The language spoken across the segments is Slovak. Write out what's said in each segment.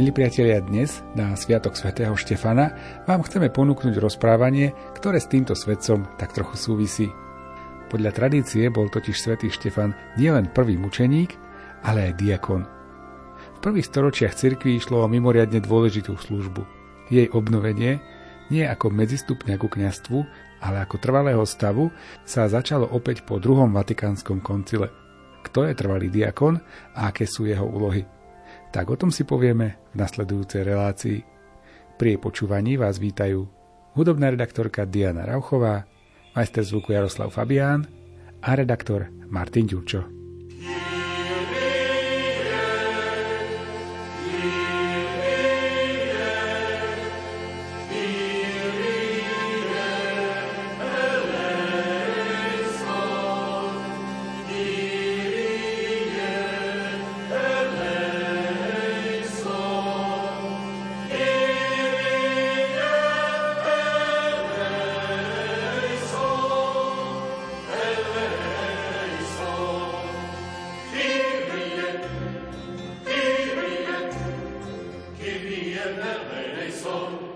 Milí priatelia, dnes na Sviatok svätého Štefana vám chceme ponúknuť rozprávanie, ktoré s týmto svetcom tak trochu súvisí. Podľa tradície bol totiž svätý Štefan nielen prvý mučeník, ale aj diakon. V prvých storočiach cirkvi išlo o mimoriadne dôležitú službu. Jej obnovenie, nie ako medzistupňa ku kňastvu, ale ako trvalého stavu, sa začalo opäť po druhom vatikánskom koncile. Kto je trvalý diakon a aké sú jeho úlohy? Tak o tom si povieme v nasledujúcej relácii. Pri jej počúvaní vás vítajú hudobná redaktorka Diana Rauchová, majster zvuku Jaroslav Fabián a redaktor Martin Ďurčo. vierne, nei, nei, son,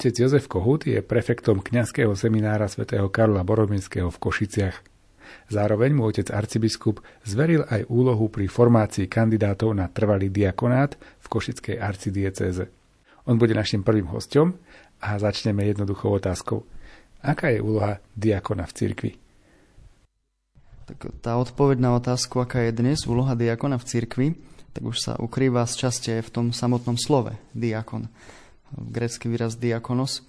Otec Jozef Kohut je prefektom kňazského seminára svätého Karla Borominského v Košiciach. Zároveň mu otec arcibiskup zveril aj úlohu pri formácii kandidátov na trvalý diakonát v Košickej arcidiecéze. On bude našim prvým hostom a začneme jednoduchou otázkou. Aká je úloha diakona v cirkvi? Tak tá odpoveď na otázku, aká je dnes úloha diakona v cirkvi, tak už sa ukrýva z časti v tom samotnom slove diakon. Grécky výraz diakonos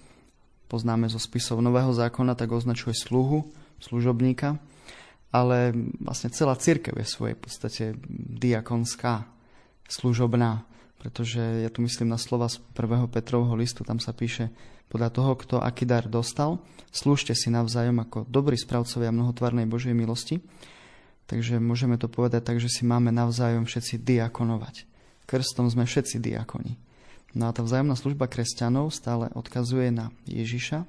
poznáme zo spisov Nového zákona, tak označuje sluhu, služobníka, ale vlastne celá církev je svojej podstate diakonská, služobná, pretože ja tu myslím na slova z 1. Petrovho listu, tam sa píše podľa toho, kto aký dar dostal, slúžte si navzájom ako dobrí správcovia mnohotvarnej Božej milosti, Takže môžeme to povedať tak, že si máme navzájom všetci diakonovať. Krstom sme všetci diakoni. No a tá vzájomná služba kresťanov stále odkazuje na Ježiša,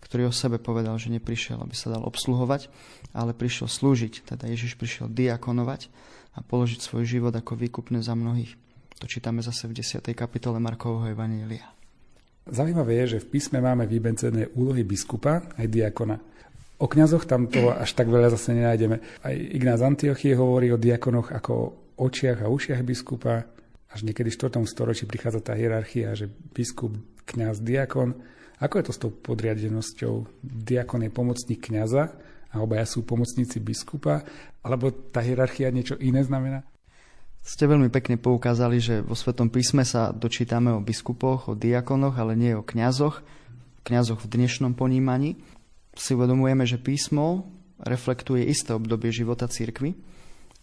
ktorý o sebe povedal, že neprišiel, aby sa dal obsluhovať, ale prišiel slúžiť. Teda Ježiš prišiel diakonovať a položiť svoj život ako výkupné za mnohých. To čítame zase v 10. kapitole Markovho Evanielia. Zaujímavé je, že v písme máme vybencené úlohy biskupa aj diakona. O kňazoch tam to až tak veľa zase nenájdeme. Aj Ignác Antiochie hovorí o diakonoch ako o očiach a ušiach biskupa. Až niekedy v 4. storočí prichádza tá hierarchia, že biskup, kňaz, diakon. Ako je to s tou podriadenosťou? Diakon je pomocník kňaza a obaja sú pomocníci biskupa? Alebo tá hierarchia niečo iné znamená? Ste veľmi pekne poukázali, že vo Svetom písme sa dočítame o biskupoch, o diakonoch, ale nie o kňazoch, kňazoch v dnešnom ponímaní si uvedomujeme, že písmo reflektuje isté obdobie života cirkvy,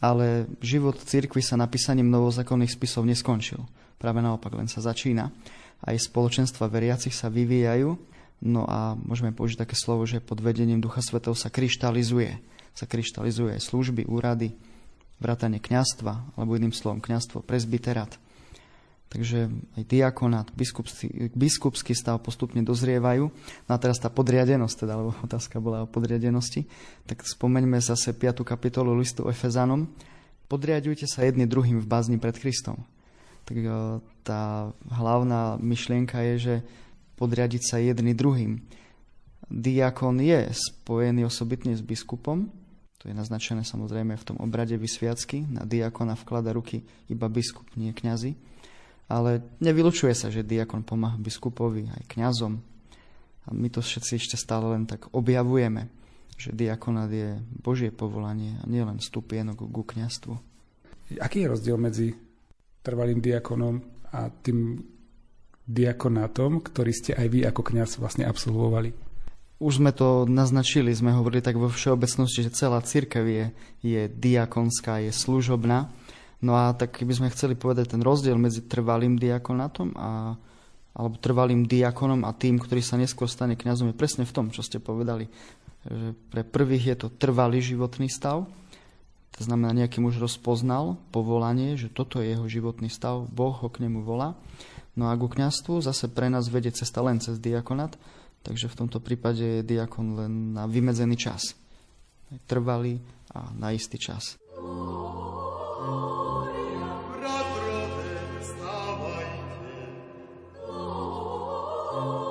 ale život cirkvy sa napísaním novozákonných spisov neskončil. Práve naopak, len sa začína. Aj spoločenstva veriacich sa vyvíjajú, no a môžeme použiť také slovo, že pod vedením Ducha Svetov sa kryštalizuje. Sa kryštalizuje aj služby, úrady, vrátanie kňastva, alebo iným slovom kňastvo, presbyterát. Takže aj diakonát, biskupský, biskupský stav postupne dozrievajú. No a teraz tá podriadenosť, teda, lebo otázka bola o podriadenosti, tak spomeňme zase 5. kapitolu listu Efezanom. Podriadujte sa jedni druhým v bázni pred Kristom. Tak e, tá hlavná myšlienka je, že podriadiť sa jedni druhým. Diakon je spojený osobitne s biskupom, to je naznačené samozrejme v tom obrade vysviacky. Na diakona vklada ruky iba biskup, nie kňazi ale nevylučuje sa, že diakon pomáha biskupovi aj kňazom. A my to všetci ešte stále len tak objavujeme, že diakonát je Božie povolanie a nielen stupienok ku kňastvu. Aký je rozdiel medzi trvalým diakonom a tým diakonátom, ktorý ste aj vy ako kňaz vlastne absolvovali? Už sme to naznačili, sme hovorili tak vo všeobecnosti, že celá církev je, je diakonská, je služobná No a tak keby sme chceli povedať ten rozdiel medzi trvalým diakonátom a alebo trvalým diakonom a tým, ktorý sa neskôr stane kňazom, je presne v tom, čo ste povedali. Že pre prvých je to trvalý životný stav, to znamená, nejaký muž rozpoznal povolanie, že toto je jeho životný stav, Boh ho k nemu volá. No a ku kňastvu zase pre nás vedie cesta len cez diakonát, takže v tomto prípade je diakon len na vymedzený čas. Trvalý a na istý čas. Oh. A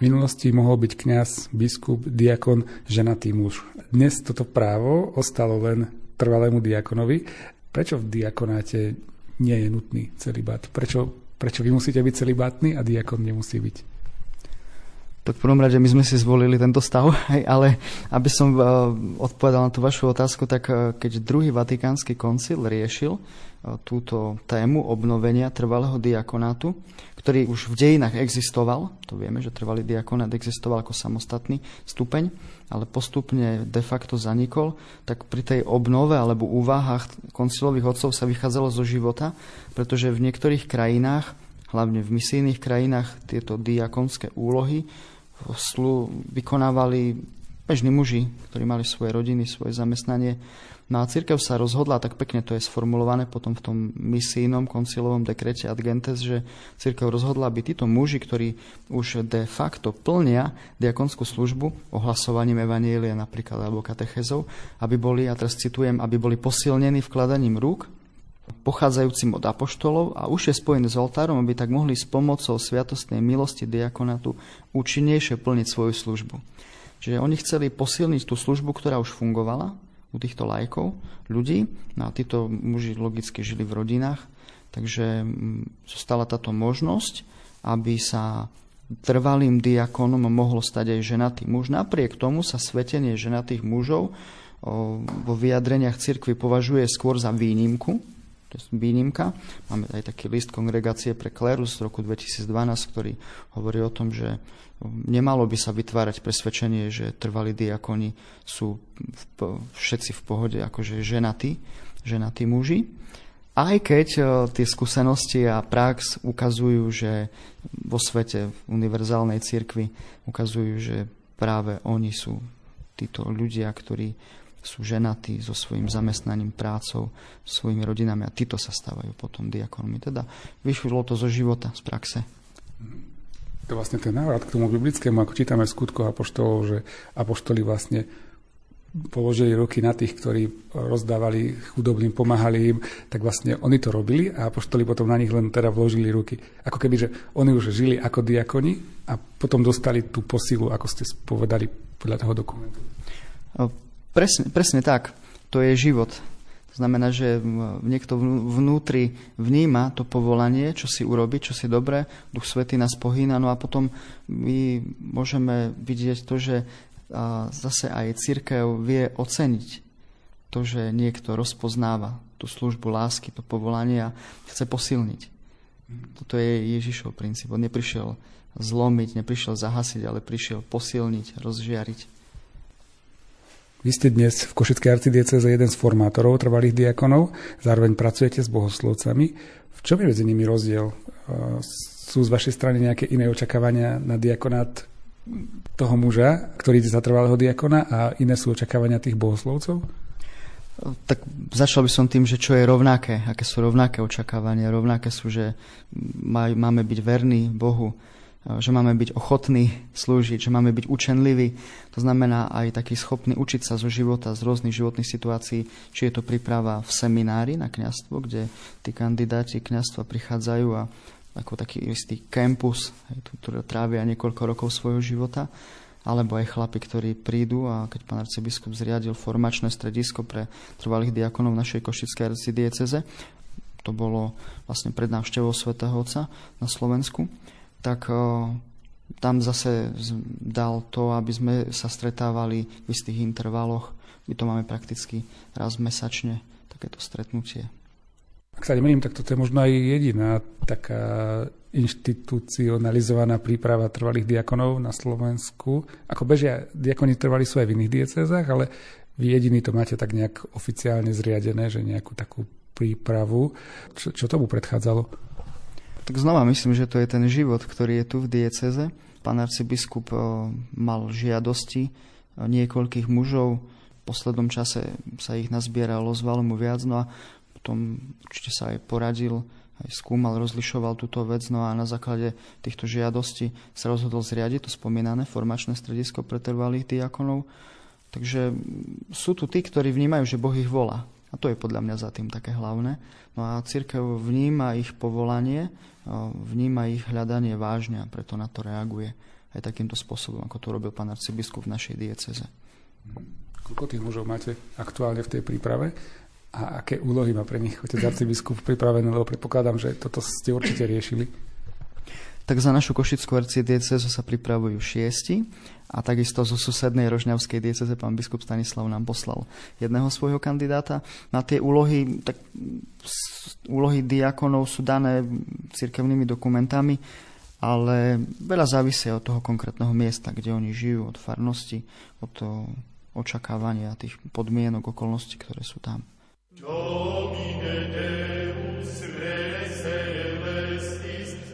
Minulosti mohol byť kňaz, biskup, diakon, ženatý muž. Dnes toto právo ostalo len trvalému diakonovi. Prečo v diakonáte nie je nutný celibát? Prečo, prečo vy musíte byť celibátny a diakon nemusí byť? Tak v prvom rade my sme si zvolili tento stav, ale aby som uh, odpovedal na tú vašu otázku, tak uh, keď druhý vatikánsky koncil riešil uh, túto tému obnovenia trvalého diakonátu, ktorý už v dejinách existoval, to vieme, že trvalý diakonát existoval ako samostatný stupeň, ale postupne de facto zanikol, tak pri tej obnove alebo úvahách koncilových odcov sa vychádzalo zo života, pretože v niektorých krajinách hlavne v misijných krajinách tieto diakonské úlohy vykonávali bežní muži, ktorí mali svoje rodiny, svoje zamestnanie. No a církev sa rozhodla, tak pekne to je sformulované potom v tom misijnom koncilovom dekrete Ad Gentes, že církev rozhodla, aby títo muži, ktorí už de facto plnia diakonskú službu ohlasovaním evanielia napríklad alebo katechezov, aby boli, a teraz citujem, aby boli posilnení vkladaním rúk pochádzajúcim od apoštolov a už je spojený s oltárom, aby tak mohli s pomocou sviatostnej milosti diakonátu účinnejšie plniť svoju službu. Čiže oni chceli posilniť tú službu, ktorá už fungovala u týchto lajkov, ľudí, no a títo muži logicky žili v rodinách, takže mm, zostala táto možnosť, aby sa trvalým diakonom mohol stať aj ženatý muž. Napriek tomu sa svetenie ženatých mužov vo vyjadreniach cirkvi považuje skôr za výnimku, to je výnimka. Máme aj taký list kongregácie pre klerus z roku 2012, ktorý hovorí o tom, že nemalo by sa vytvárať presvedčenie, že trvalí diakoni sú v, všetci v pohode, akože ženatí, ženatí muži. Aj keď e, tie skúsenosti a prax ukazujú, že vo svete v univerzálnej cirkvi ukazujú, že práve oni sú títo ľudia, ktorí sú ženatí so svojím zamestnaním, prácou, svojimi rodinami a títo sa stávajú potom diakonmi. Teda vyšlo to zo života, z praxe. To vlastne ten návrat k tomu biblickému, ako čítame v skutkoch apoštolov, že apoštoli vlastne položili ruky na tých, ktorí rozdávali chudobným, pomáhali im, tak vlastne oni to robili a apoštoli potom na nich len teda vložili ruky. Ako keby, že oni už žili ako diakoni a potom dostali tú posilu, ako ste povedali podľa toho dokumentu. Presne, presne tak. To je život. To znamená, že niekto vnútri vníma to povolanie, čo si urobi, čo si dobre, Duch Svety nás pohýna, no a potom my môžeme vidieť to, že zase aj církev vie oceniť to, že niekto rozpoznáva tú službu lásky, to povolanie a chce posilniť. Toto je Ježišov princíp. On neprišiel zlomiť, neprišiel zahasiť, ale prišiel posilniť, rozžiariť. Vy ste dnes v Košickej arcidieceze jeden z formátorov trvalých diakonov, zároveň pracujete s bohoslovcami. V čom je medzi nimi rozdiel? Sú z vašej strany nejaké iné očakávania na diakonát toho muža, ktorý ide za trvalého diakona a iné sú očakávania tých bohoslovcov? Tak začal by som tým, že čo je rovnaké, aké sú rovnaké očakávania. Rovnaké sú, že máme byť verní Bohu, že máme byť ochotní slúžiť, že máme byť učenliví. To znamená aj taký schopný učiť sa zo života, z rôznych životných situácií, či je to príprava v seminári na kňazstvo, kde tí kandidáti kňazstva prichádzajú a ako taký istý campus, ktorý trávia niekoľko rokov svojho života, alebo aj chlapi, ktorí prídu a keď pán arcibiskup zriadil formačné stredisko pre trvalých diakonov našej košickej arcidieceze, to bolo vlastne pred návštevou svätého Otca na Slovensku, tak tam zase dal to, aby sme sa stretávali v istých intervaloch. My to máme prakticky raz mesačne, takéto stretnutie. Ak sa nemýlim, tak toto je možno aj jediná taká inštitucionalizovaná príprava trvalých diakonov na Slovensku. Ako bežia, diakoni trvali sú aj v iných diecezách, ale vy jediný to máte tak nejak oficiálne zriadené, že nejakú takú prípravu. Čo, čo tomu predchádzalo? Tak znova myslím, že to je ten život, ktorý je tu v dieceze. Pán arcibiskup eh, mal žiadosti eh, niekoľkých mužov. V poslednom čase sa ich nazbieralo, zvalo mu viac, no a potom určite sa aj poradil, aj skúmal, rozlišoval túto vec, no a na základe týchto žiadostí sa rozhodol zriadiť to spomínané formačné stredisko pre trvalých diakonov. Takže sú tu tí, ktorí vnímajú, že Boh ich volá. A to je podľa mňa za tým také hlavné. No a církev vníma ich povolanie, vníma ich hľadanie vážne a preto na to reaguje aj takýmto spôsobom, ako to robil pán arcibiskup v našej dieceze. Koľko tých mužov máte aktuálne v tej príprave? A aké úlohy má pre nich otec arcibiskup pripravené? Lebo predpokladám, že toto ste určite riešili. Tak za našu košickú arcidiecezu sa pripravujú šiesti a takisto zo susednej rožňavskej dieceze pán biskup Stanislav nám poslal jedného svojho kandidáta. Na tie úlohy, tak úlohy diakonov sú dané cirkevnými dokumentami, ale veľa závisí od toho konkrétneho miesta, kde oni žijú, od farnosti, od toho očakávania tých podmienok, okolností, ktoré sú tam. Domine Deus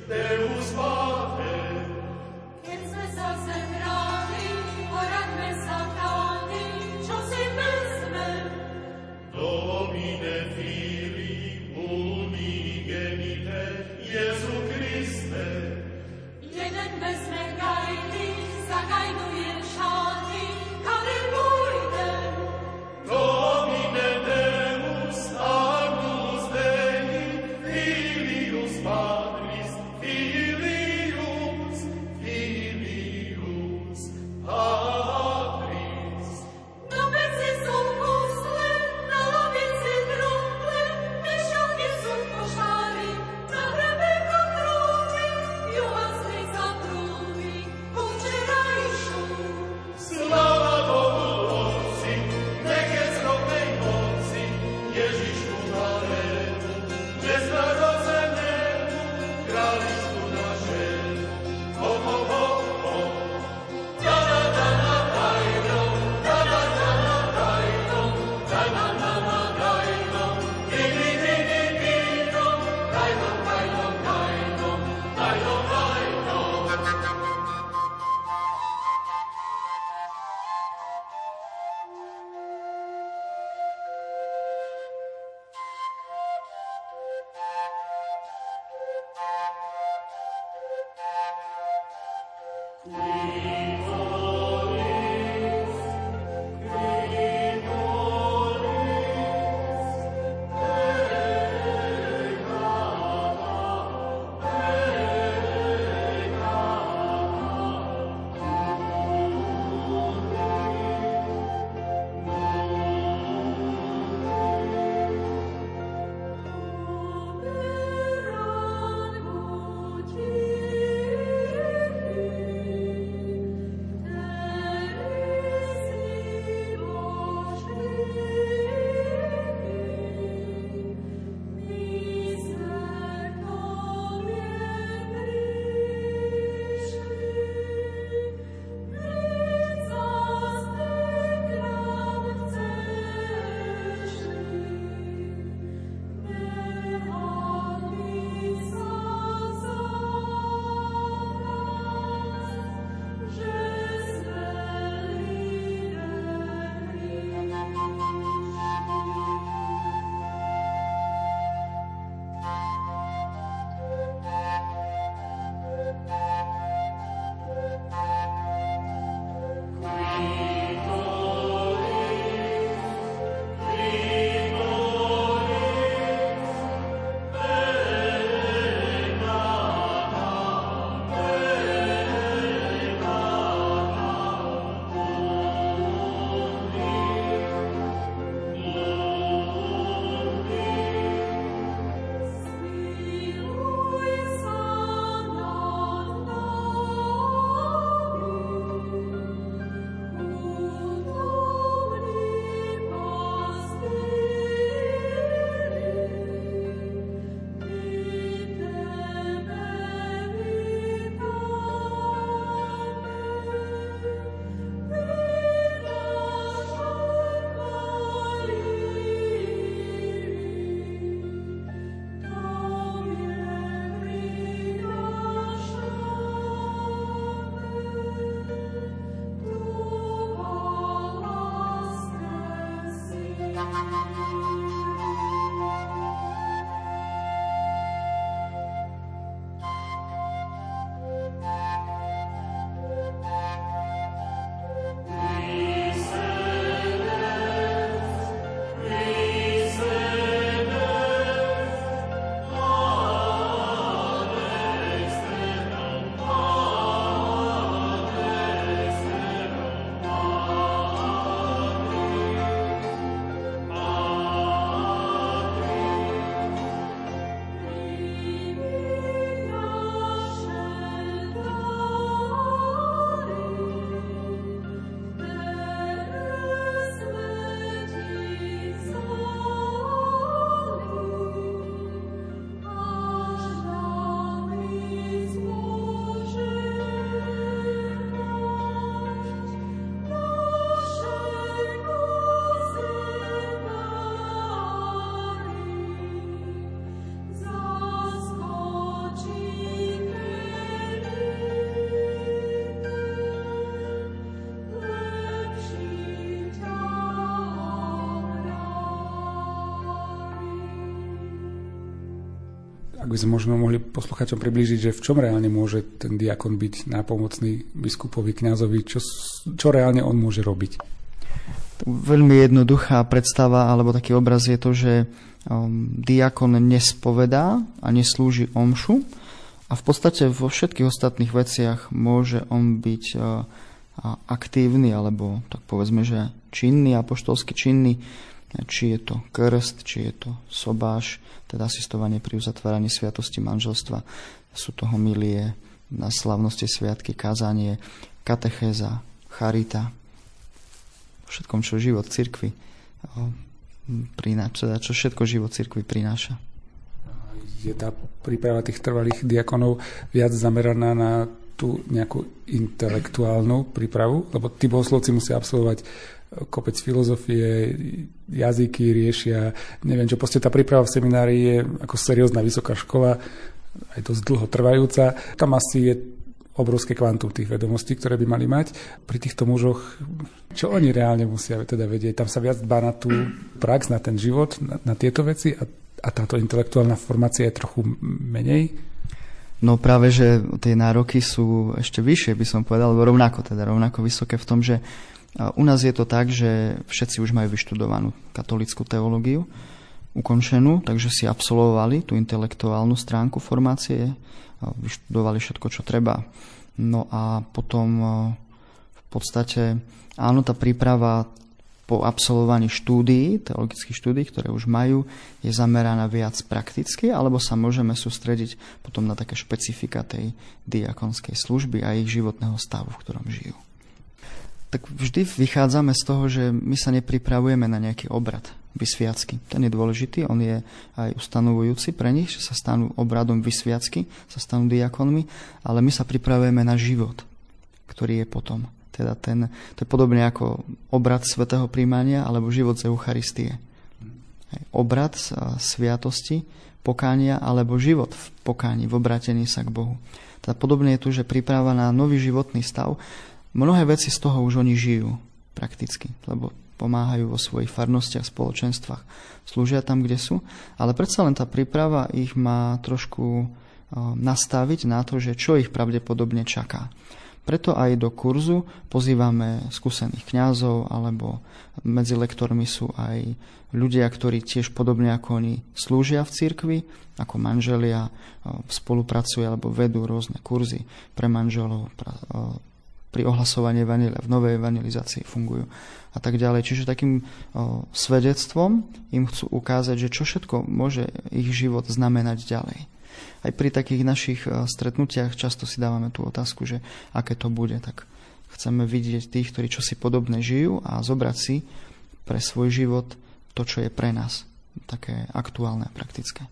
Deus Christmas. Ak by sme možno mohli posluchačom priblížiť, že v čom reálne môže ten diakon byť nápomocný biskupovi, kňazovi, čo, čo reálne on môže robiť? Veľmi jednoduchá predstava alebo taký obraz je to, že um, diakon nespovedá a neslúži omšu a v podstate vo všetkých ostatných veciach môže on byť uh, aktívny alebo tak povedzme, že činný, apoštolsky činný či je to krst, či je to sobáš, teda asistovanie pri uzatváraní sviatosti manželstva. Sú to homilie na slavnosti sviatky, kázanie, katechéza, charita, všetkom, čo život cirkvi prináša, teda čo všetko život cirkvi prináša. Je tá príprava tých trvalých diakonov viac zameraná na tú nejakú intelektuálnu prípravu, lebo tí bohoslovci musia absolvovať kopec filozofie, jazyky riešia, neviem čo, proste tá príprava v seminári je ako seriózna vysoká škola, aj dosť dlho trvajúca. Tam asi je obrovské kvantum tých vedomostí, ktoré by mali mať. Pri týchto mužoch, čo oni reálne musia teda vedieť? Tam sa viac dbá na tú prax, na ten život, na, na tieto veci a, a táto intelektuálna formácia je trochu menej? No práve, že tie nároky sú ešte vyššie, by som povedal, alebo rovnako, teda rovnako vysoké v tom, že u nás je to tak, že všetci už majú vyštudovanú katolickú teológiu, ukončenú, takže si absolvovali tú intelektuálnu stránku formácie, vyštudovali všetko, čo treba. No a potom v podstate, áno, tá príprava po absolvovaní štúdií, teologických štúdií, ktoré už majú, je zameraná viac prakticky, alebo sa môžeme sústrediť potom na také špecifika tej diakonskej služby a ich životného stavu, v ktorom žijú tak vždy vychádzame z toho, že my sa nepripravujeme na nejaký obrad vysviacky. Ten je dôležitý, on je aj ustanovujúci pre nich, že sa stanú obradom vysviacky, sa stanú diakonmi, ale my sa pripravujeme na život, ktorý je potom. Teda ten, to je podobne ako obrad svetého príjmania alebo život z Eucharistie. Obrad sviatosti, pokánia alebo život v pokáni, v obratení sa k Bohu. Teda podobne je tu, že príprava na nový životný stav Mnohé veci z toho už oni žijú prakticky, lebo pomáhajú vo svojich farnostiach, spoločenstvách, slúžia tam, kde sú, ale predsa len tá príprava ich má trošku nastaviť na to, že čo ich pravdepodobne čaká. Preto aj do kurzu pozývame skúsených kňazov alebo medzi lektormi sú aj ľudia, ktorí tiež podobne ako oni slúžia v cirkvi, ako manželia, spolupracujú alebo vedú rôzne kurzy pre manželov, pri ohlasovaní vanilia, v novej evangelizácii fungujú a tak ďalej. Čiže takým o, svedectvom im chcú ukázať, že čo všetko môže ich život znamenať ďalej. Aj pri takých našich stretnutiach často si dávame tú otázku, že aké to bude, tak chceme vidieť tých, ktorí čo si podobne žijú a zobrať si pre svoj život to, čo je pre nás také aktuálne a praktické.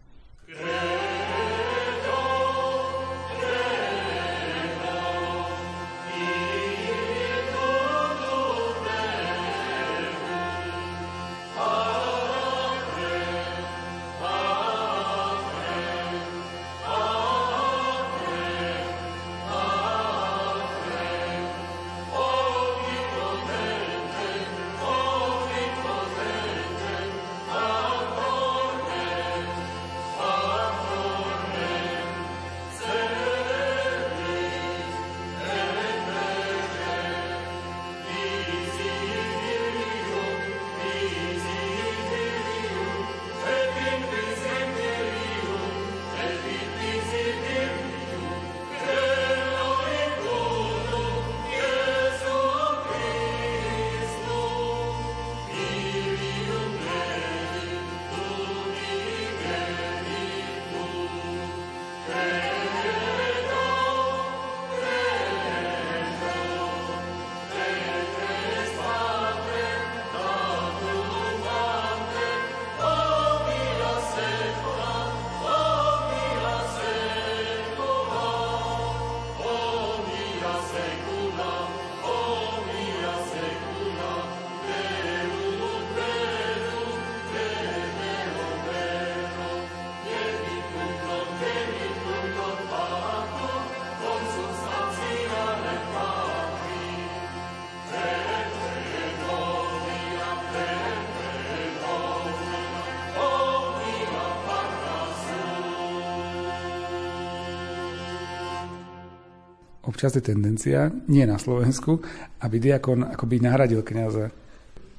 Občas je tendencia, nie na Slovensku, aby diakon akoby nahradil kniaza.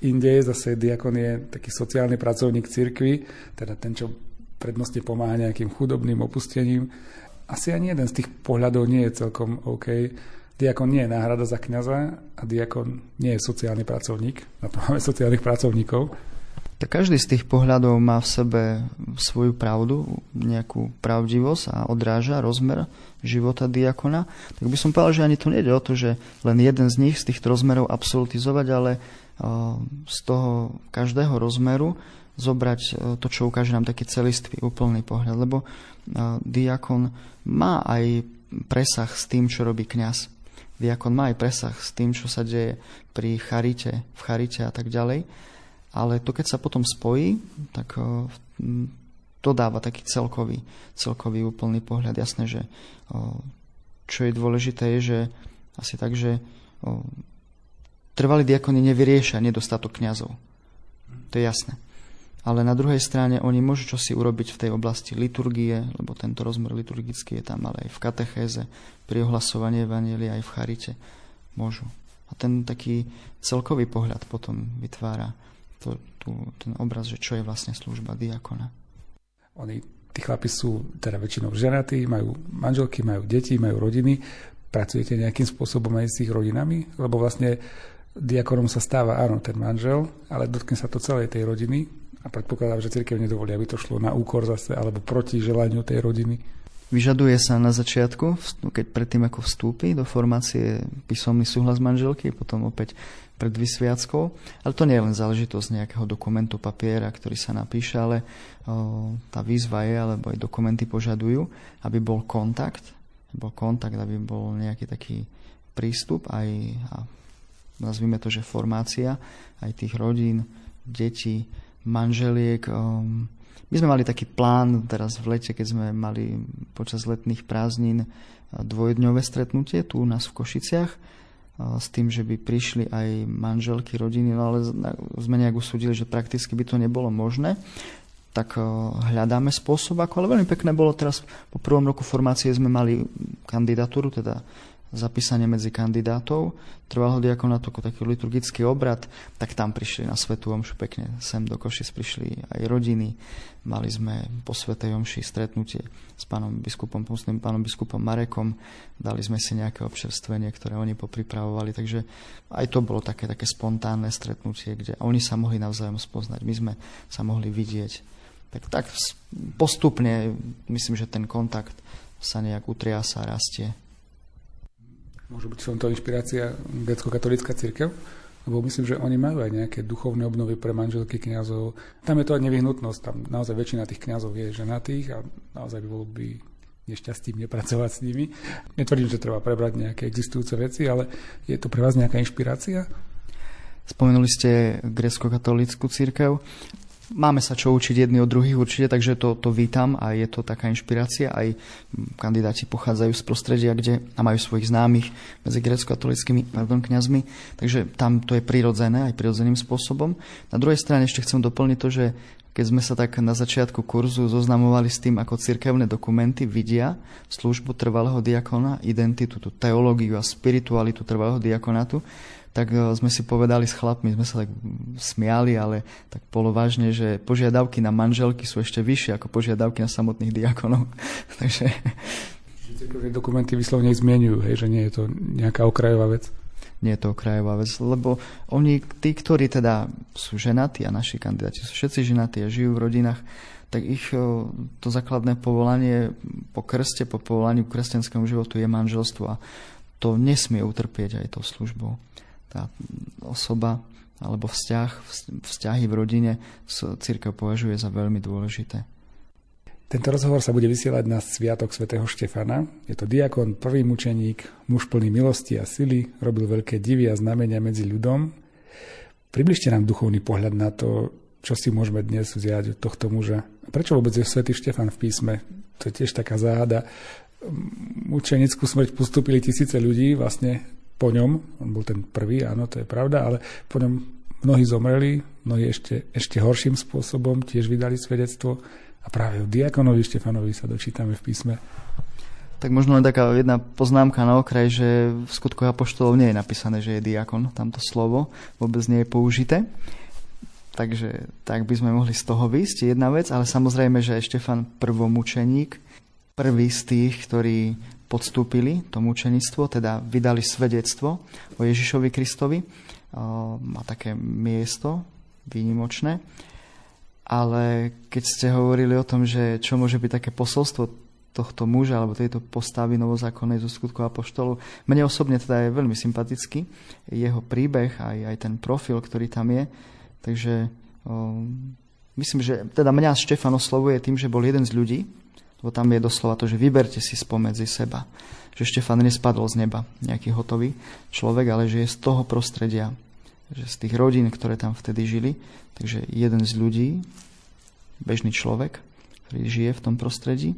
Inde zase diakon je taký sociálny pracovník cirkvi, teda ten, čo prednostne pomáha nejakým chudobným opustením. Asi ani jeden z tých pohľadov nie je celkom OK. Diakon nie je náhrada za kniaza a diakon nie je sociálny pracovník. Na to máme sociálnych pracovníkov. Tak každý z tých pohľadov má v sebe svoju pravdu, nejakú pravdivosť a odráža rozmer života diakona. Tak by som povedal, že ani tu nejde o to, že len jeden z nich, z týchto rozmerov absolutizovať, ale z toho každého rozmeru zobrať to, čo ukáže nám taký celistvý, úplný pohľad. Lebo diakon má aj presah s tým, čo robí kňaz. Diakon má aj presah s tým, čo sa deje pri charite, v charite a tak ďalej ale to keď sa potom spojí, tak eh, to dáva taký celkový, celkový úplný pohľad. Jasné, že eh, čo je dôležité je, že asi tak, že eh, trvalí diakony nevyriešia nedostatok kňazov. To je jasné. Ale na druhej strane oni môžu čosi urobiť v tej oblasti liturgie, lebo tento rozmer liturgický je tam, ale aj v katechéze, pri ohlasovaní Evangelia, aj v charite môžu. A ten taký celkový pohľad potom vytvára to, tu, ten obraz, že čo je vlastne služba diakona. Oni, tí chlapi sú teda väčšinou ženatí, majú manželky, majú deti, majú rodiny. Pracujete nejakým spôsobom aj s ich rodinami? Lebo vlastne diakonom sa stáva, áno, ten manžel, ale dotkne sa to celej tej rodiny a predpokladám, že cirkev nedovolí, aby to šlo na úkor zase alebo proti želaniu tej rodiny. Vyžaduje sa na začiatku, keď predtým ako vstúpi do formácie písomný súhlas manželky, potom opäť pred vysviackou. Ale to nie je len záležitosť nejakého dokumentu papiera, ktorý sa napíše, ale o, tá výzva je, alebo aj dokumenty požadujú, aby bol kontakt, bol kontakt, aby bol nejaký taký prístup aj, a nazvime to, že formácia aj tých rodín, detí, manželiek, um, my sme mali taký plán teraz v lete, keď sme mali počas letných prázdnin dvojdňové stretnutie tu u nás v Košiciach s tým, že by prišli aj manželky, rodiny, no ale sme nejak usúdili, že prakticky by to nebolo možné tak hľadáme spôsob, ako, ale veľmi pekné bolo teraz po prvom roku formácie sme mali kandidatúru, teda zapísanie medzi kandidátov trvalého diakonátu ako taký liturgický obrad, tak tam prišli na Svetu Omšu pekne. Sem do Košic prišli aj rodiny. Mali sme po Svetej Omši stretnutie s pánom biskupom, pomocným pánom biskupom Marekom. Dali sme si nejaké občerstvenie, ktoré oni popripravovali. Takže aj to bolo také, také spontánne stretnutie, kde oni sa mohli navzájom spoznať. My sme sa mohli vidieť. Tak, tak postupne myslím, že ten kontakt sa nejak utriasa rastie. Môže byť som to inšpirácia grecko-katolická církev? Lebo myslím, že oni majú aj nejaké duchovné obnovy pre manželky kňazov. Tam je to aj nevyhnutnosť. Tam naozaj väčšina tých kňazov je ženatých a naozaj by bolo by nešťastím nepracovať s nimi. Netvrdím, že treba prebrať nejaké existujúce veci, ale je to pre vás nejaká inšpirácia? Spomenuli ste grecko-katolickú církev. Máme sa čo učiť jedni od druhých určite, takže to, to vítam a je to taká inšpirácia. Aj kandidáti pochádzajú z prostredia, kde a majú svojich známych medzi grecko-katolickými pardon, kňazmi, takže tam to je prirodzené aj prirodzeným spôsobom. Na druhej strane ešte chcem doplniť to, že keď sme sa tak na začiatku kurzu zoznamovali s tým, ako cirkevné dokumenty vidia službu trvalého diakona, identitu, tú teológiu a spiritualitu trvalého diakonátu, tak e, sme si povedali s chlapmi, sme sa tak smiali, ale tak polovážne, že požiadavky na manželky sú ešte vyššie ako požiadavky na samotných diakonov. Takže... Že dokumenty vyslovne zmienujú, hej, že nie je to nejaká okrajová vec? Nie je to okrajová vec, lebo oni, tí, ktorí teda sú ženatí a naši kandidáti sú všetci ženatí a žijú v rodinách, tak ich e, to základné povolanie po krste, po povolaniu k kresťanskému životu je manželstvo a to nesmie utrpieť aj tou službou tá osoba alebo vzťah, vzťahy v rodine církev považuje za veľmi dôležité. Tento rozhovor sa bude vysielať na Sviatok svätého Štefana. Je to diakon, prvý mučeník, muž plný milosti a sily, robil veľké divy a znamenia medzi ľudom. Približte nám duchovný pohľad na to, čo si môžeme dnes vziať od tohto muža. Prečo vôbec je svätý Štefan v písme? To je tiež taká záhada. Mučenickú smrť postupili tisíce ľudí, vlastne po ňom, on bol ten prvý, áno, to je pravda, ale po ňom mnohí zomreli, mnohí ešte, ešte horším spôsobom tiež vydali svedectvo a práve o diakonovi Štefanovi sa dočítame v písme. Tak možno len taká jedna poznámka na okraj, že v skutkoch apoštolov nie je napísané, že je diakon, tamto slovo vôbec nie je použité. Takže tak by sme mohli z toho vysť, jedna vec, ale samozrejme, že Štefan prvomučeník, prvý z tých, ktorí podstúpili to mučenictvo, teda vydali svedectvo o Ježišovi Kristovi, má také miesto výnimočné. Ale keď ste hovorili o tom, že čo môže byť také posolstvo tohto muža alebo tejto postavy novozákonnej zo skutku apoštolu. Mne osobne teda je veľmi sympatický jeho príbeh, aj, aj ten profil, ktorý tam je. Takže o, myslím, že teda mňa Štefan oslovuje tým, že bol jeden z ľudí, lebo tam je doslova to, že vyberte si spomedzi seba. Že Štefan nespadol z neba, nejaký hotový človek, ale že je z toho prostredia, že z tých rodín, ktoré tam vtedy žili. Takže jeden z ľudí, bežný človek, ktorý žije v tom prostredí.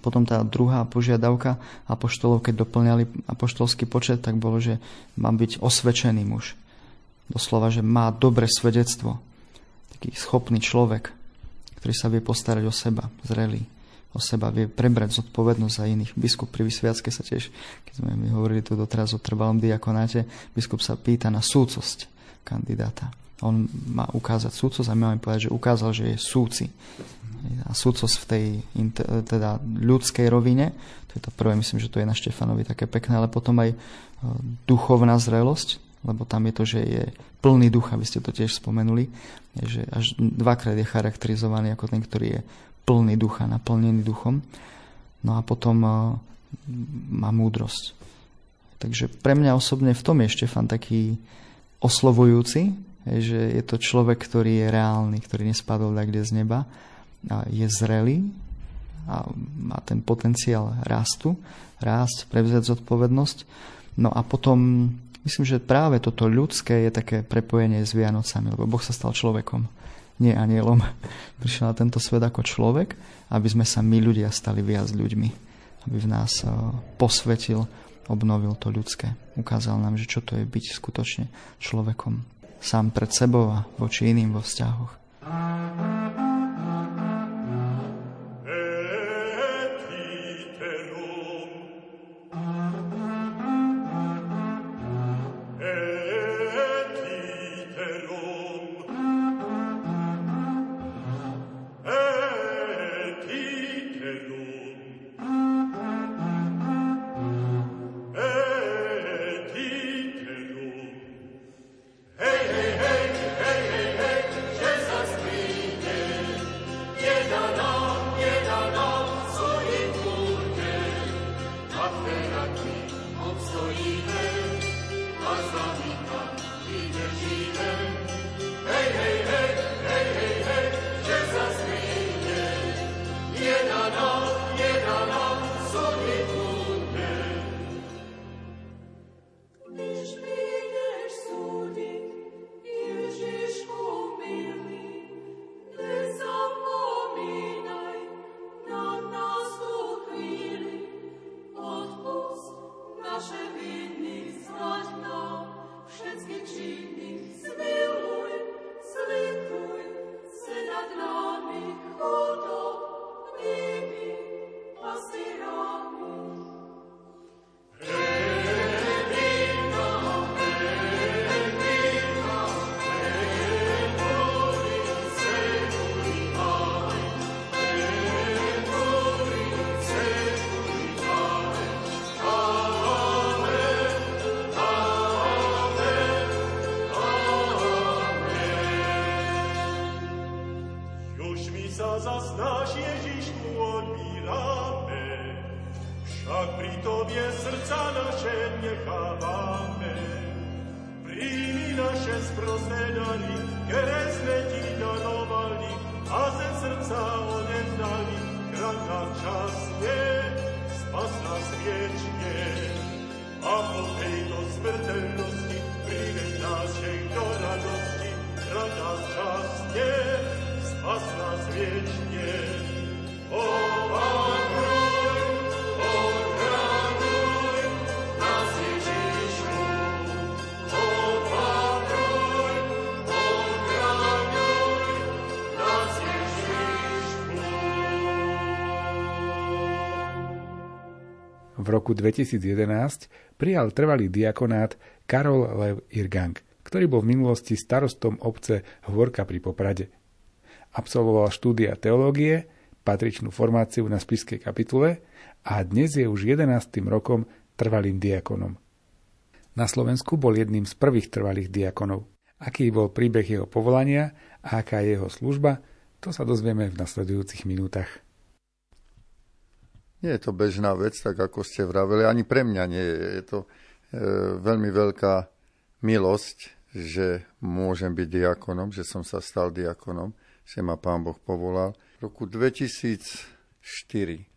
Potom tá druhá požiadavka apoštolov, keď doplňali apoštolský počet, tak bolo, že má byť osvedčený muž. Doslova, že má dobré svedectvo. Taký schopný človek, ktorý sa vie postarať o seba, zrelý o seba, vie prebrať zodpovednosť za iných. Biskup pri Vysviacke sa tiež, keď sme mi hovorili tu doteraz o trvalom diakonáte, biskup sa pýta na súcosť kandidáta. On má ukázať súcosť a my máme povedať, že ukázal, že je súci. A súcosť v tej teda ľudskej rovine, to je to prvé, myslím, že to je na Štefanovi také pekné, ale potom aj e, duchovná zrelosť, lebo tam je to, že je plný ducha, vy ste to tiež spomenuli, že až dvakrát je charakterizovaný ako ten, ktorý je plný ducha, naplnený duchom. No a potom e, má múdrosť. Takže pre mňa osobne v tom je Štefan taký oslovujúci, že je to človek, ktorý je reálny, ktorý nespadol kde z neba, je zrelý a má ten potenciál rastu, rásť, prevziať zodpovednosť. No a potom myslím, že práve toto ľudské je také prepojenie s Vianocami, lebo Boh sa stal človekom, nie anielom. Prišiel na tento svet ako človek, aby sme sa my ľudia stali viac ľuďmi. Aby v nás eh, posvetil, obnovil to ľudské. Ukázal nám, že čo to je byť skutočne človekom sám pred sebou a voči iným vo vzťahoch. Roku 2011 prijal trvalý diakonát Karol Lev Irgang, ktorý bol v minulosti starostom obce Hvorka pri Poprade. Absolvoval štúdia teológie, patričnú formáciu na spiskej kapitule a dnes je už 11. rokom trvalým diakonom. Na Slovensku bol jedným z prvých trvalých diakonov. Aký bol príbeh jeho povolania a aká je jeho služba, to sa dozvieme v nasledujúcich minútach. Nie je to bežná vec, tak ako ste vraveli, ani pre mňa nie je. Je to e, veľmi veľká milosť, že môžem byť diakonom, že som sa stal diakonom, že ma Pán Boh povolal. V roku 2004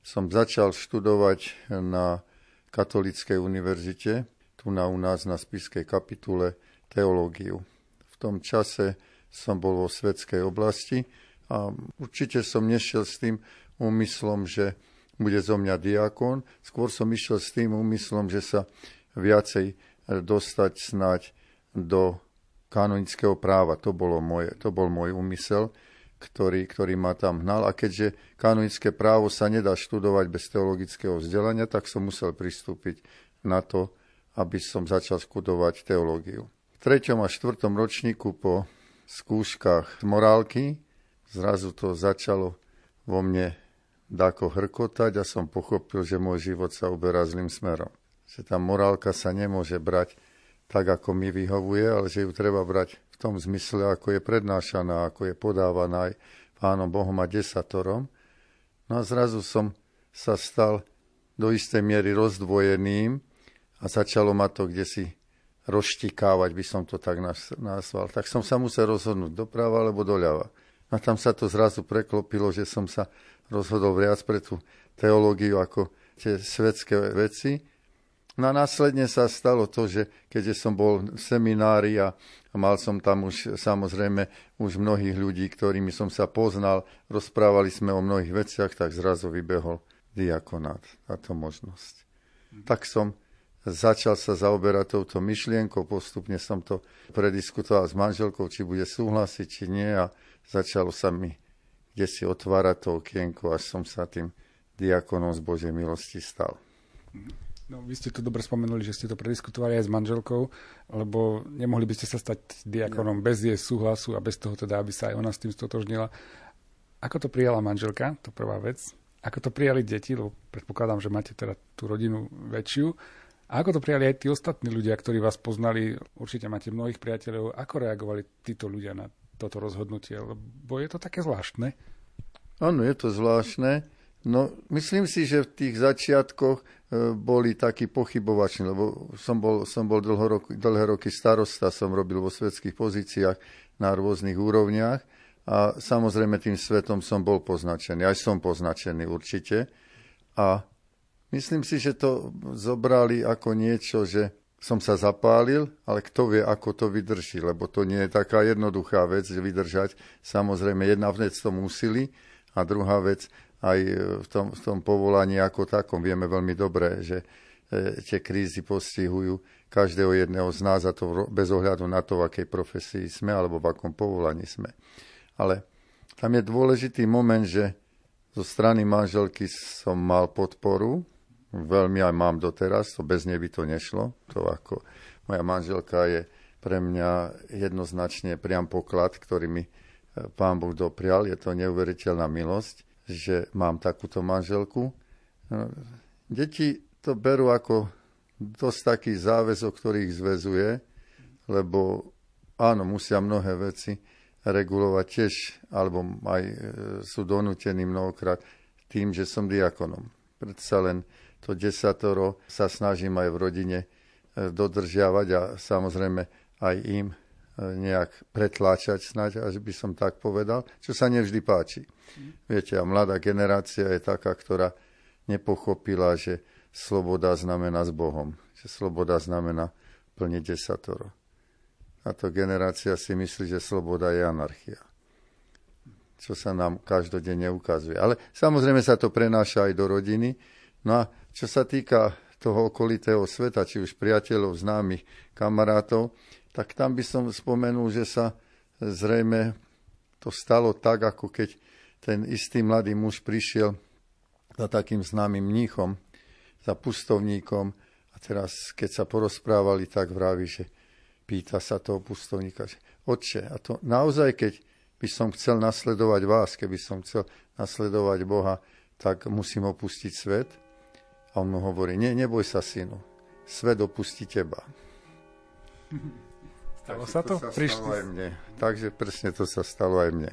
som začal študovať na Katolíckej univerzite, tu na u nás na Spiskej kapitule, teológiu. V tom čase som bol vo svetskej oblasti a určite som nešiel s tým úmyslom, že bude zo mňa diakon. Skôr som išiel s tým úmyslom, že sa viacej dostať snať do kanonického práva. To, bolo moje, to bol môj úmysel, ktorý, ktorý ma tam hnal. A keďže kanonické právo sa nedá študovať bez teologického vzdelania, tak som musel pristúpiť na to, aby som začal študovať teológiu. V treťom a štvrtom ročníku po skúškach morálky zrazu to začalo vo mne dáko hrkotať a som pochopil, že môj život sa uberá zlým smerom. Že tá morálka sa nemôže brať tak, ako mi vyhovuje, ale že ju treba brať v tom zmysle, ako je prednášaná, ako je podávaná aj pánom Bohom a desatorom. No a zrazu som sa stal do istej miery rozdvojeným a začalo ma to kde si rozštikávať, by som to tak nazval. Tak som sa musel rozhodnúť doprava alebo doľava. A tam sa to zrazu preklopilo, že som sa rozhodol viac pre tú teológiu ako tie svetské veci. No a následne sa stalo to, že keďže som bol v seminári a mal som tam už samozrejme už mnohých ľudí, ktorými som sa poznal, rozprávali sme o mnohých veciach, tak zrazu vybehol diakonát, táto možnosť. Tak som začal sa zaoberať touto myšlienkou, postupne som to prediskutoval s manželkou, či bude súhlasiť, či nie a začalo sa mi kde si otvára to okienko, až som sa tým diakonom z Božej milosti stal. No, vy ste tu dobre spomenuli, že ste to prediskutovali aj s manželkou, lebo nemohli by ste sa stať diakonom bez jej súhlasu a bez toho teda, aby sa aj ona s tým stotožnila. Ako to prijala manželka, to prvá vec. Ako to prijali deti, lebo predpokladám, že máte teda tú rodinu väčšiu. A ako to prijali aj tí ostatní ľudia, ktorí vás poznali, určite máte mnohých priateľov, ako reagovali títo ľudia na toto rozhodnutie, lebo je to také zvláštne. Áno, je to zvláštne. No, myslím si, že v tých začiatkoch e, boli takí pochybovační, lebo som bol, som bol dlho roky, dlhé roky starosta, som robil vo svetských pozíciách na rôznych úrovniach a samozrejme tým svetom som bol poznačený, aj som poznačený určite. A myslím si, že to zobrali ako niečo, že som sa zapálil, ale kto vie, ako to vydrží, lebo to nie je taká jednoduchá vec, vydržať. Samozrejme, jedna vec to musili a druhá vec aj v tom, v tom povolaní ako takom. Vieme veľmi dobre, že e, tie krízy postihujú každého jedného z nás a to bez ohľadu na to, v akej profesii sme alebo v akom povolaní sme. Ale tam je dôležitý moment, že zo strany manželky som mal podporu, veľmi aj mám doteraz, to bez nej by to nešlo. To ako moja manželka je pre mňa jednoznačne priam poklad, ktorý mi e, pán Boh doprial. Je to neuveriteľná milosť, že mám takúto manželku. No, deti to berú ako dosť taký záväzok, ktorý ich zväzuje, lebo áno, musia mnohé veci regulovať tiež, alebo aj e, sú donútení mnohokrát tým, že som diakonom. Predsa len to desatoro sa snažím aj v rodine e, dodržiavať a samozrejme aj im e, nejak pretláčať snáď, až by som tak povedal, čo sa nevždy páči. Viete, a mladá generácia je taká, ktorá nepochopila, že sloboda znamená s Bohom, že sloboda znamená plniť desatoro. Táto generácia si myslí, že sloboda je anarchia čo sa nám každodenne ukazuje. Ale samozrejme sa to prenáša aj do rodiny. No a čo sa týka toho okolitého sveta, či už priateľov, známych, kamarátov, tak tam by som spomenul, že sa zrejme to stalo tak, ako keď ten istý mladý muž prišiel za takým známym mníchom za pustovníkom a teraz, keď sa porozprávali, tak vraví, že pýta sa toho pustovníka, že Otče, a to naozaj, keď by som chcel nasledovať vás, keby som chcel nasledovať Boha, tak musím opustiť svet? A on mu hovorí, nie, neboj sa, synu, svet opustí teba. Stalo sa to? to sa Prišli... stalo aj mne. Takže presne to sa stalo aj mne.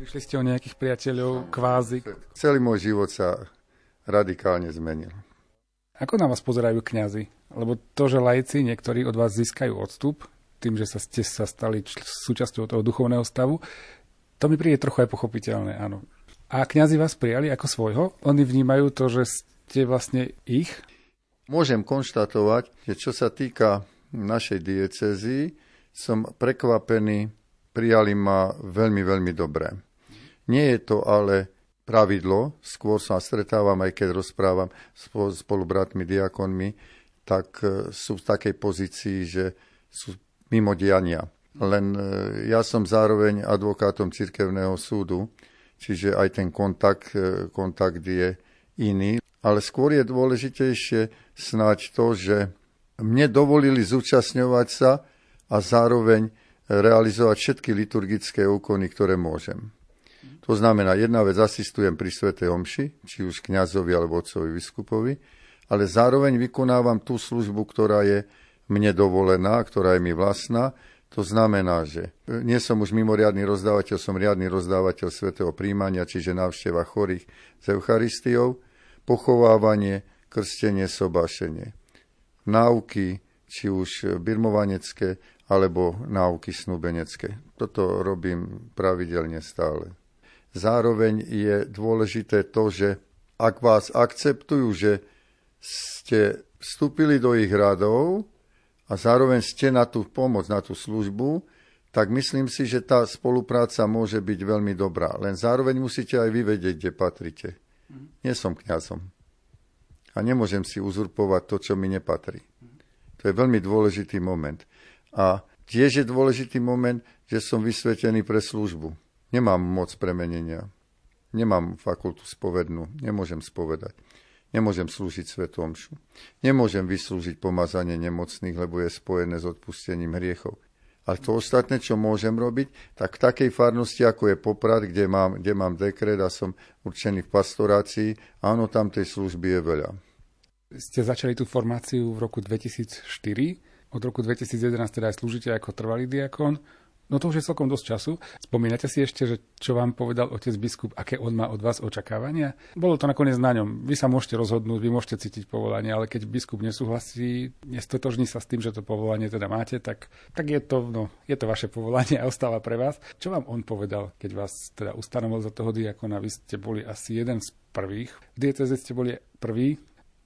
Prišli ste o nejakých priateľov, kvázi. Celý môj život sa radikálne zmenil. Ako na vás pozerajú kňazi? Lebo to, že lajci niektorí od vás získajú odstup, tým, že sa ste sa stali súčasťou toho duchovného stavu, to mi príde trochu aj pochopiteľné, áno. A kňazi vás prijali ako svojho? Oni vnímajú to, že ste vlastne ich? Môžem konštatovať, že čo sa týka našej diecezy, som prekvapený, prijali ma veľmi, veľmi dobre. Nie je to ale pravidlo, skôr sa stretávam, aj keď rozprávam s spolubratmi, diakonmi, tak e, sú v takej pozícii, že sú mimo diania. Len e, ja som zároveň advokátom cirkevného súdu, čiže aj ten kontakt, e, kontakt je iný. Ale skôr je dôležitejšie snáď to, že mne dovolili zúčastňovať sa a zároveň realizovať všetky liturgické úkony, ktoré môžem. To znamená, jedna vec asistujem pri Svetej Omši, či už kňazovi alebo otcovi biskupovi, ale zároveň vykonávam tú službu, ktorá je mne dovolená, ktorá je mi vlastná. To znamená, že nie som už mimoriadný rozdávateľ, som riadny rozdávateľ svetého príjmania, čiže návšteva chorých s Eucharistiou, pochovávanie, krstenie, sobášenie. Náuky, či už birmovanecké, alebo náuky snúbenecké. Toto robím pravidelne stále. Zároveň je dôležité to, že ak vás akceptujú, že ste vstúpili do ich radov a zároveň ste na tú pomoc, na tú službu, tak myslím si, že tá spolupráca môže byť veľmi dobrá. Len zároveň musíte aj vy vedieť, kde patrite. Nie som kňazom. A nemôžem si uzurpovať to, čo mi nepatrí. To je veľmi dôležitý moment. A tiež je dôležitý moment, že som vysvetený pre službu. Nemám moc premenenia. Nemám fakultu spovednú. Nemôžem spovedať. Nemôžem slúžiť svetomšu. Nemôžem vyslúžiť pomazanie nemocných, lebo je spojené s odpustením hriechov. Ale to ostatné, čo môžem robiť, tak v takej farnosti, ako je Poprad, kde mám, kde mám dekret a som určený v pastorácii, áno, tam tej služby je veľa. Ste začali tú formáciu v roku 2004. Od roku 2011 teda aj slúžite ako trvalý diakon. No to už je celkom dosť času. Spomínate si ešte, že čo vám povedal otec biskup, aké on má od vás očakávania? Bolo to nakoniec na ňom. Vy sa môžete rozhodnúť, vy môžete cítiť povolanie, ale keď biskup nesúhlasí, nestotožní sa s tým, že to povolanie teda máte, tak, tak je, to, no, je to vaše povolanie a ostáva pre vás. Čo vám on povedal, keď vás teda ustanovil za toho diakona? Vy ste boli asi jeden z prvých. V dieceze ste boli prvý,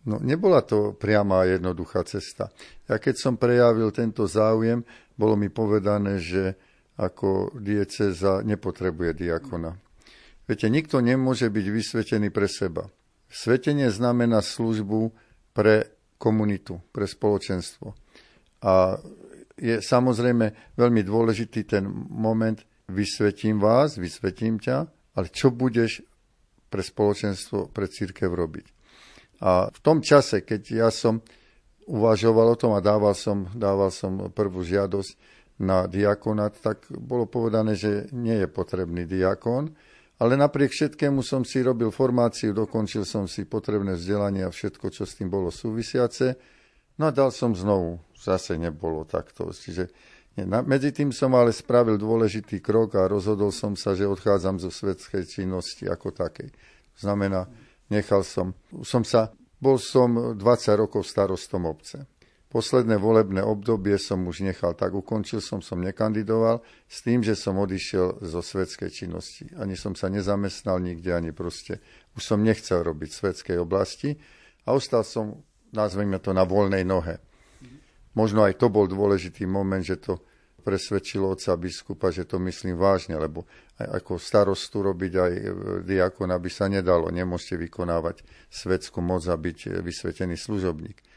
No, nebola to priama jednoduchá cesta. Ja keď som prejavil tento záujem, bolo mi povedané, že ako dieceza nepotrebuje diakona. Viete, nikto nemôže byť vysvetený pre seba. Svetenie znamená službu pre komunitu, pre spoločenstvo. A je samozrejme veľmi dôležitý ten moment, vysvetím vás, vysvetím ťa, ale čo budeš pre spoločenstvo, pre církev robiť. A v tom čase, keď ja som uvažoval o tom a dával som, dával som prvú žiadosť, na diakonát, tak bolo povedané, že nie je potrebný diakon. Ale napriek všetkému som si robil formáciu, dokončil som si potrebné vzdelanie a všetko, čo s tým bolo súvisiace. No a dal som znovu. Zase nebolo takto. Čiže medzi tým som ale spravil dôležitý krok a rozhodol som sa, že odchádzam zo svetskej činnosti ako takej. To znamená, nechal som, som sa, bol som 20 rokov starostom obce. Posledné volebné obdobie som už nechal tak, ukončil som, som nekandidoval s tým, že som odišiel zo svetskej činnosti. Ani som sa nezamestnal nikde, ani proste už som nechcel robiť v svetskej oblasti a ostal som, nazveme to, na voľnej nohe. Možno aj to bol dôležitý moment, že to presvedčilo oca biskupa, že to myslím vážne, lebo aj ako starostu robiť aj diakon, aby sa nedalo. Nemôžete vykonávať svetskú moc a byť vysvetený služobník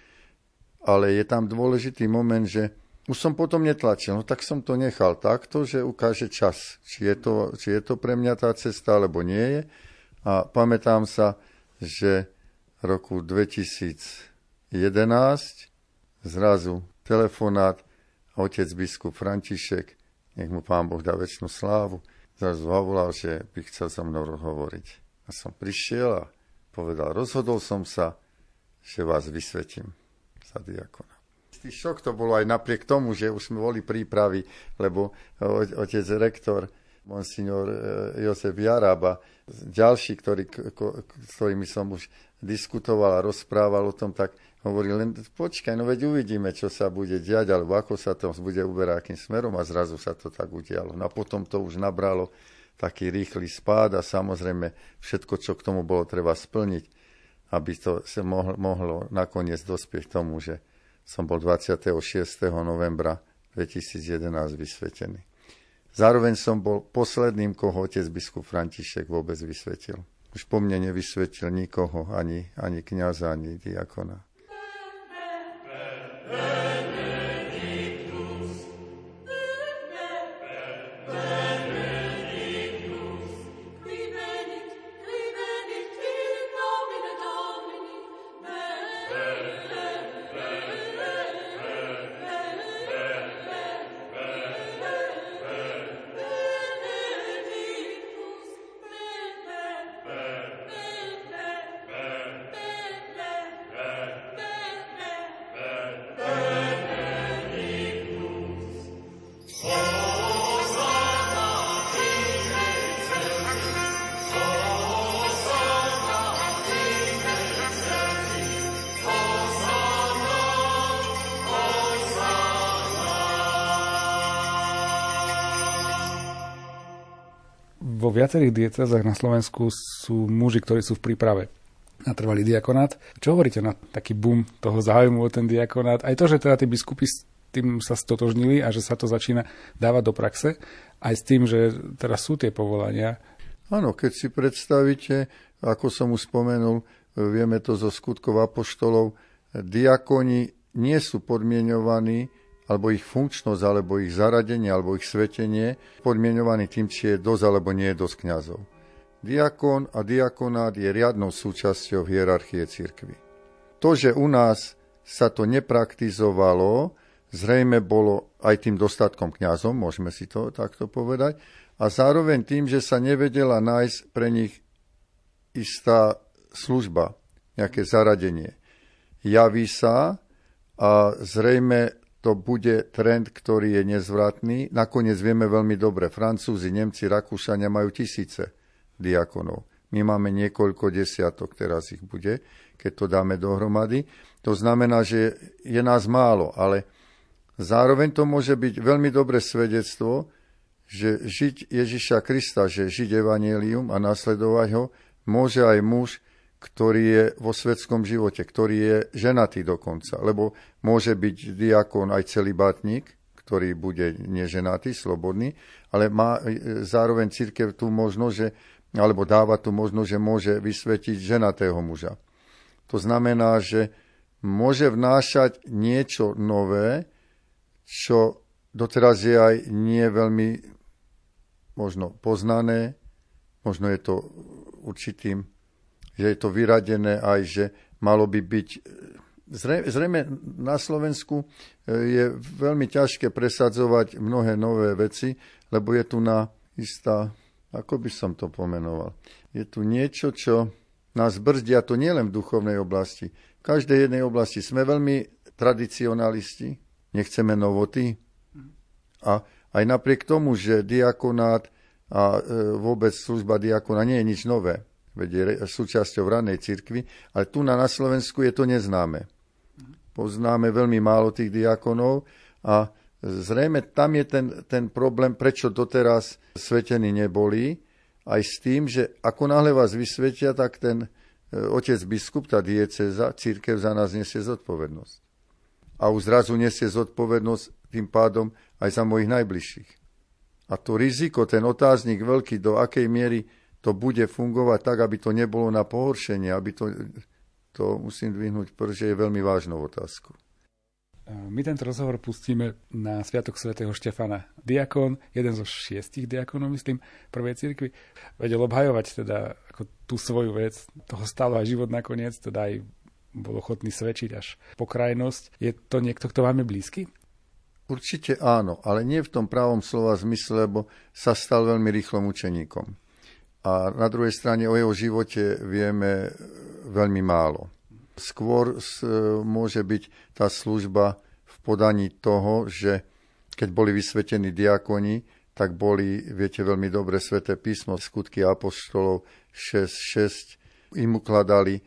ale je tam dôležitý moment, že už som potom netlačil, no tak som to nechal takto, že ukáže čas, či je to, či je to pre mňa tá cesta, alebo nie je. A pamätám sa, že roku 2011 zrazu telefonát otec biskup František, nech mu pán Boh dá väčšinu slávu, zrazu zavolal, že by chcel so mnou hovoriť. A som prišiel a povedal, rozhodol som sa, že vás vysvetím za diakona. Istý šok to bolo aj napriek tomu, že už sme boli prípravy, lebo otec rektor, monsignor e, Jozef Jaraba, ďalší, ktorý, ktorými som už diskutoval a rozprával o tom, tak hovoril len počkaj, no veď uvidíme, čo sa bude diať, alebo ako sa to bude uberať, akým smerom a zrazu sa to tak udialo. No a potom to už nabralo taký rýchly spád a samozrejme všetko, čo k tomu bolo treba splniť, aby to sa mohlo, mohlo nakoniec dospieť tomu, že som bol 26. novembra 2011 vysvetený. Zároveň som bol posledným, koho otec biskup František vôbec vysvetil. Už po mne nevysvetil nikoho, ani, ani kniaza, ani diakona. vo viacerých diecezách na Slovensku sú muži, ktorí sú v príprave na trvalý diakonát. Čo hovoríte na taký boom toho záujmu o ten diakonát? Aj to, že teda tí biskupy s tým sa stotožnili a že sa to začína dávať do praxe, aj s tým, že teraz sú tie povolania. Áno, keď si predstavíte, ako som už spomenul, vieme to zo skutkov apoštolov, diakoni nie sú podmienovaní alebo ich funkčnosť, alebo ich zaradenie, alebo ich svetenie podmienovaný tým, či je dosť alebo nie je dosť kňazov. Diakon a diakonát je riadnou súčasťou hierarchie cirkvy. To, že u nás sa to nepraktizovalo, zrejme bolo aj tým dostatkom kňazom, môžeme si to takto povedať, a zároveň tým, že sa nevedela nájsť pre nich istá služba, nejaké zaradenie. Javí sa a zrejme to bude trend, ktorý je nezvratný. Nakoniec vieme veľmi dobre, Francúzi, Nemci, Rakúšania majú tisíce diakonov. My máme niekoľko desiatok, teraz ich bude, keď to dáme dohromady. To znamená, že je nás málo, ale zároveň to môže byť veľmi dobré svedectvo, že žiť Ježiša Krista, že žiť Evangelium a nasledovať ho, môže aj muž, ktorý je vo svetskom živote, ktorý je ženatý dokonca, lebo môže byť diakon aj celý batník, ktorý bude neženatý, slobodný, ale má e, zároveň církev tú možnosť, že, alebo dáva tú možnosť, že môže vysvetiť ženatého muža. To znamená, že môže vnášať niečo nové, čo doteraz je aj nie veľmi možno poznané, možno je to určitým že je to vyradené aj, že malo by byť... Zrejme na Slovensku e, je veľmi ťažké presadzovať mnohé nové veci, lebo je tu na istá, ako by som to pomenoval, je tu niečo, čo nás brzdia, to nielen v duchovnej oblasti. V každej jednej oblasti sme veľmi tradicionalisti, nechceme novoty. A aj napriek tomu, že diakonát a e, vôbec služba diakona nie je nič nové veď je súčasťou ranej cirkvi, ale tu na, Slovensku je to neznáme. Poznáme veľmi málo tých diakonov a zrejme tam je ten, ten problém, prečo doteraz svetení neboli, aj s tým, že ako náhle vás vysvetia, tak ten e, otec biskup, tá dieceza, církev za nás nesie zodpovednosť. A už zrazu nesie zodpovednosť tým pádom aj za mojich najbližších. A to riziko, ten otáznik veľký, do akej miery to bude fungovať tak, aby to nebolo na pohoršenie, aby to, to musím dvihnúť, pretože je veľmi vážnou otázkou. My tento rozhovor pustíme na Sviatok svätého Štefana. Diakon, jeden zo šiestich diakonov, myslím, prvej cirkvi, vedel obhajovať teda ako tú svoju vec. Toho stalo aj život nakoniec, teda aj bol ochotný svedčiť až pokrajnosť. Je to niekto, kto vám je blízky? Určite áno, ale nie v tom pravom slova zmysle, lebo sa stal veľmi rýchlom učeníkom. A na druhej strane o jeho živote vieme veľmi málo. Skôr môže byť tá služba v podaní toho, že keď boli vysvetení diakoni, tak boli, viete veľmi dobre, sveté písmo, skutky apoštolov 6.6, im ukladali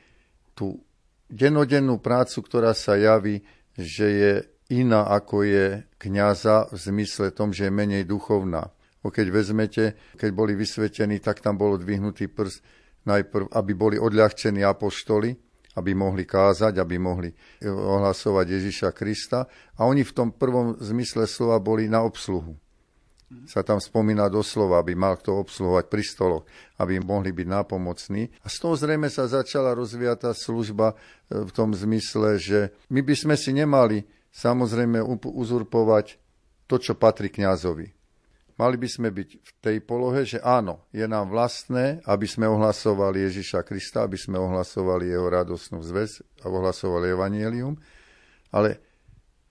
tú denodennú prácu, ktorá sa javí, že je iná ako je kniaza v zmysle tom, že je menej duchovná. O keď vezmete, keď boli vysvetení, tak tam bol odvihnutý prst najprv, aby boli odľahčení apoštoli, aby mohli kázať, aby mohli ohlasovať Ježiša Krista. A oni v tom prvom zmysle slova boli na obsluhu. Sa tam spomína doslova, aby mal kto obsluhovať pri stoloch, aby mohli byť nápomocní. A z toho zrejme sa začala rozvíjať tá služba e, v tom zmysle, že my by sme si nemali samozrejme uzurpovať to, čo patrí kňazovi. Mali by sme byť v tej polohe, že áno, je nám vlastné, aby sme ohlasovali Ježiša Krista, aby sme ohlasovali jeho radosnú zväz a ohlasovali evanielium, ale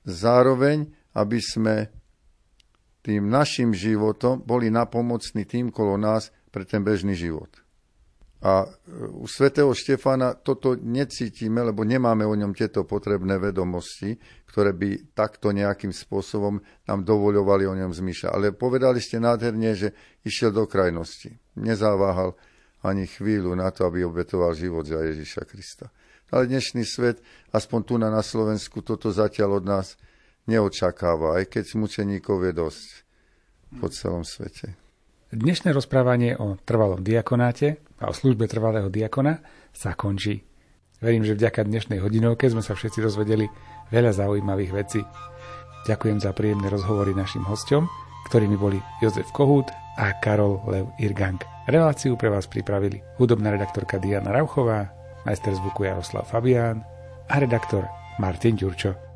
zároveň, aby sme tým našim životom boli napomocní tým kolo nás pre ten bežný život. A u svätého Štefana toto necítime, lebo nemáme o ňom tieto potrebné vedomosti, ktoré by takto nejakým spôsobom nám dovoľovali o ňom zmýšľať. Ale povedali ste nádherne, že išiel do krajnosti. Nezáváhal ani chvíľu na to, aby obetoval život za Ježiša Krista. Ale dnešný svet, aspoň tu na, Slovensku, toto zatiaľ od nás neočakáva, aj keď smučeníkov je dosť po celom svete. Dnešné rozprávanie o trvalom diakonáte a o službe trvalého diakona sa končí. Verím, že vďaka dnešnej hodinovke sme sa všetci dozvedeli veľa zaujímavých vecí. Ďakujem za príjemné rozhovory našim hostom, ktorými boli Jozef Kohút a Karol Lev Irgang. Reláciu pre vás pripravili hudobná redaktorka Diana Rauchová, majster zvuku Jaroslav Fabián a redaktor Martin Ďurčo.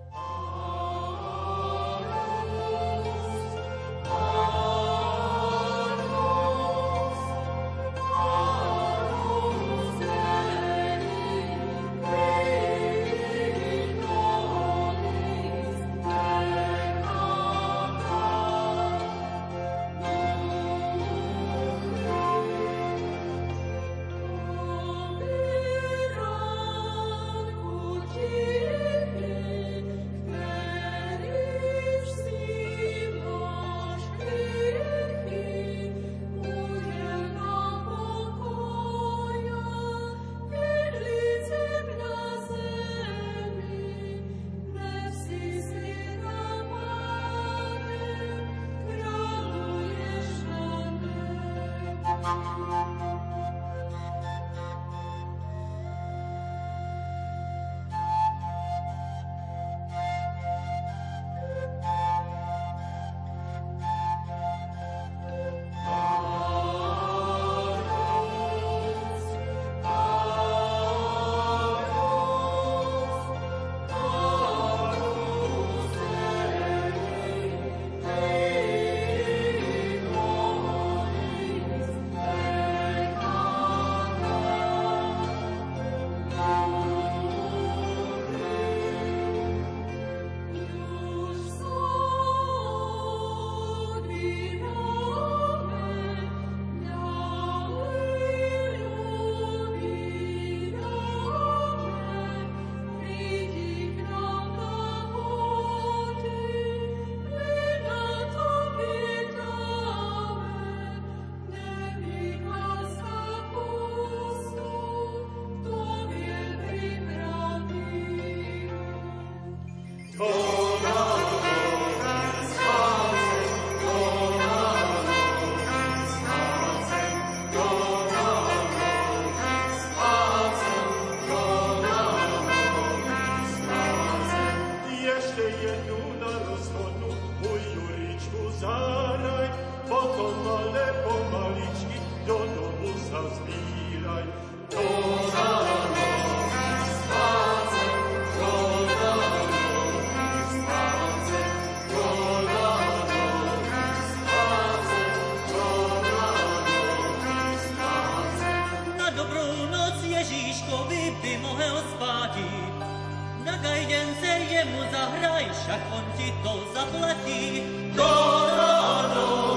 jemu zahraj, šach on ti to zaplatí. Do, do, do.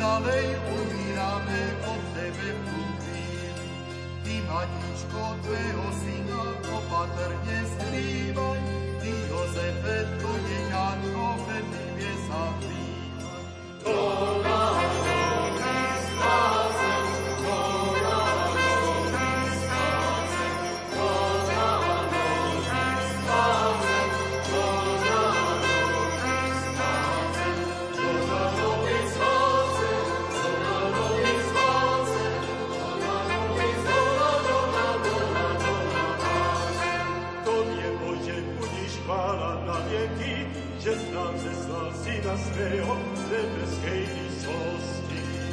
Dalej umírame od tebe v tú chvíli. Ty, matičko, tvého syna opatrne skrývaj, ty, Jozefe, to je sa príjmaj. Θεό, δεν με σκέφτεσαι ως στιγμή.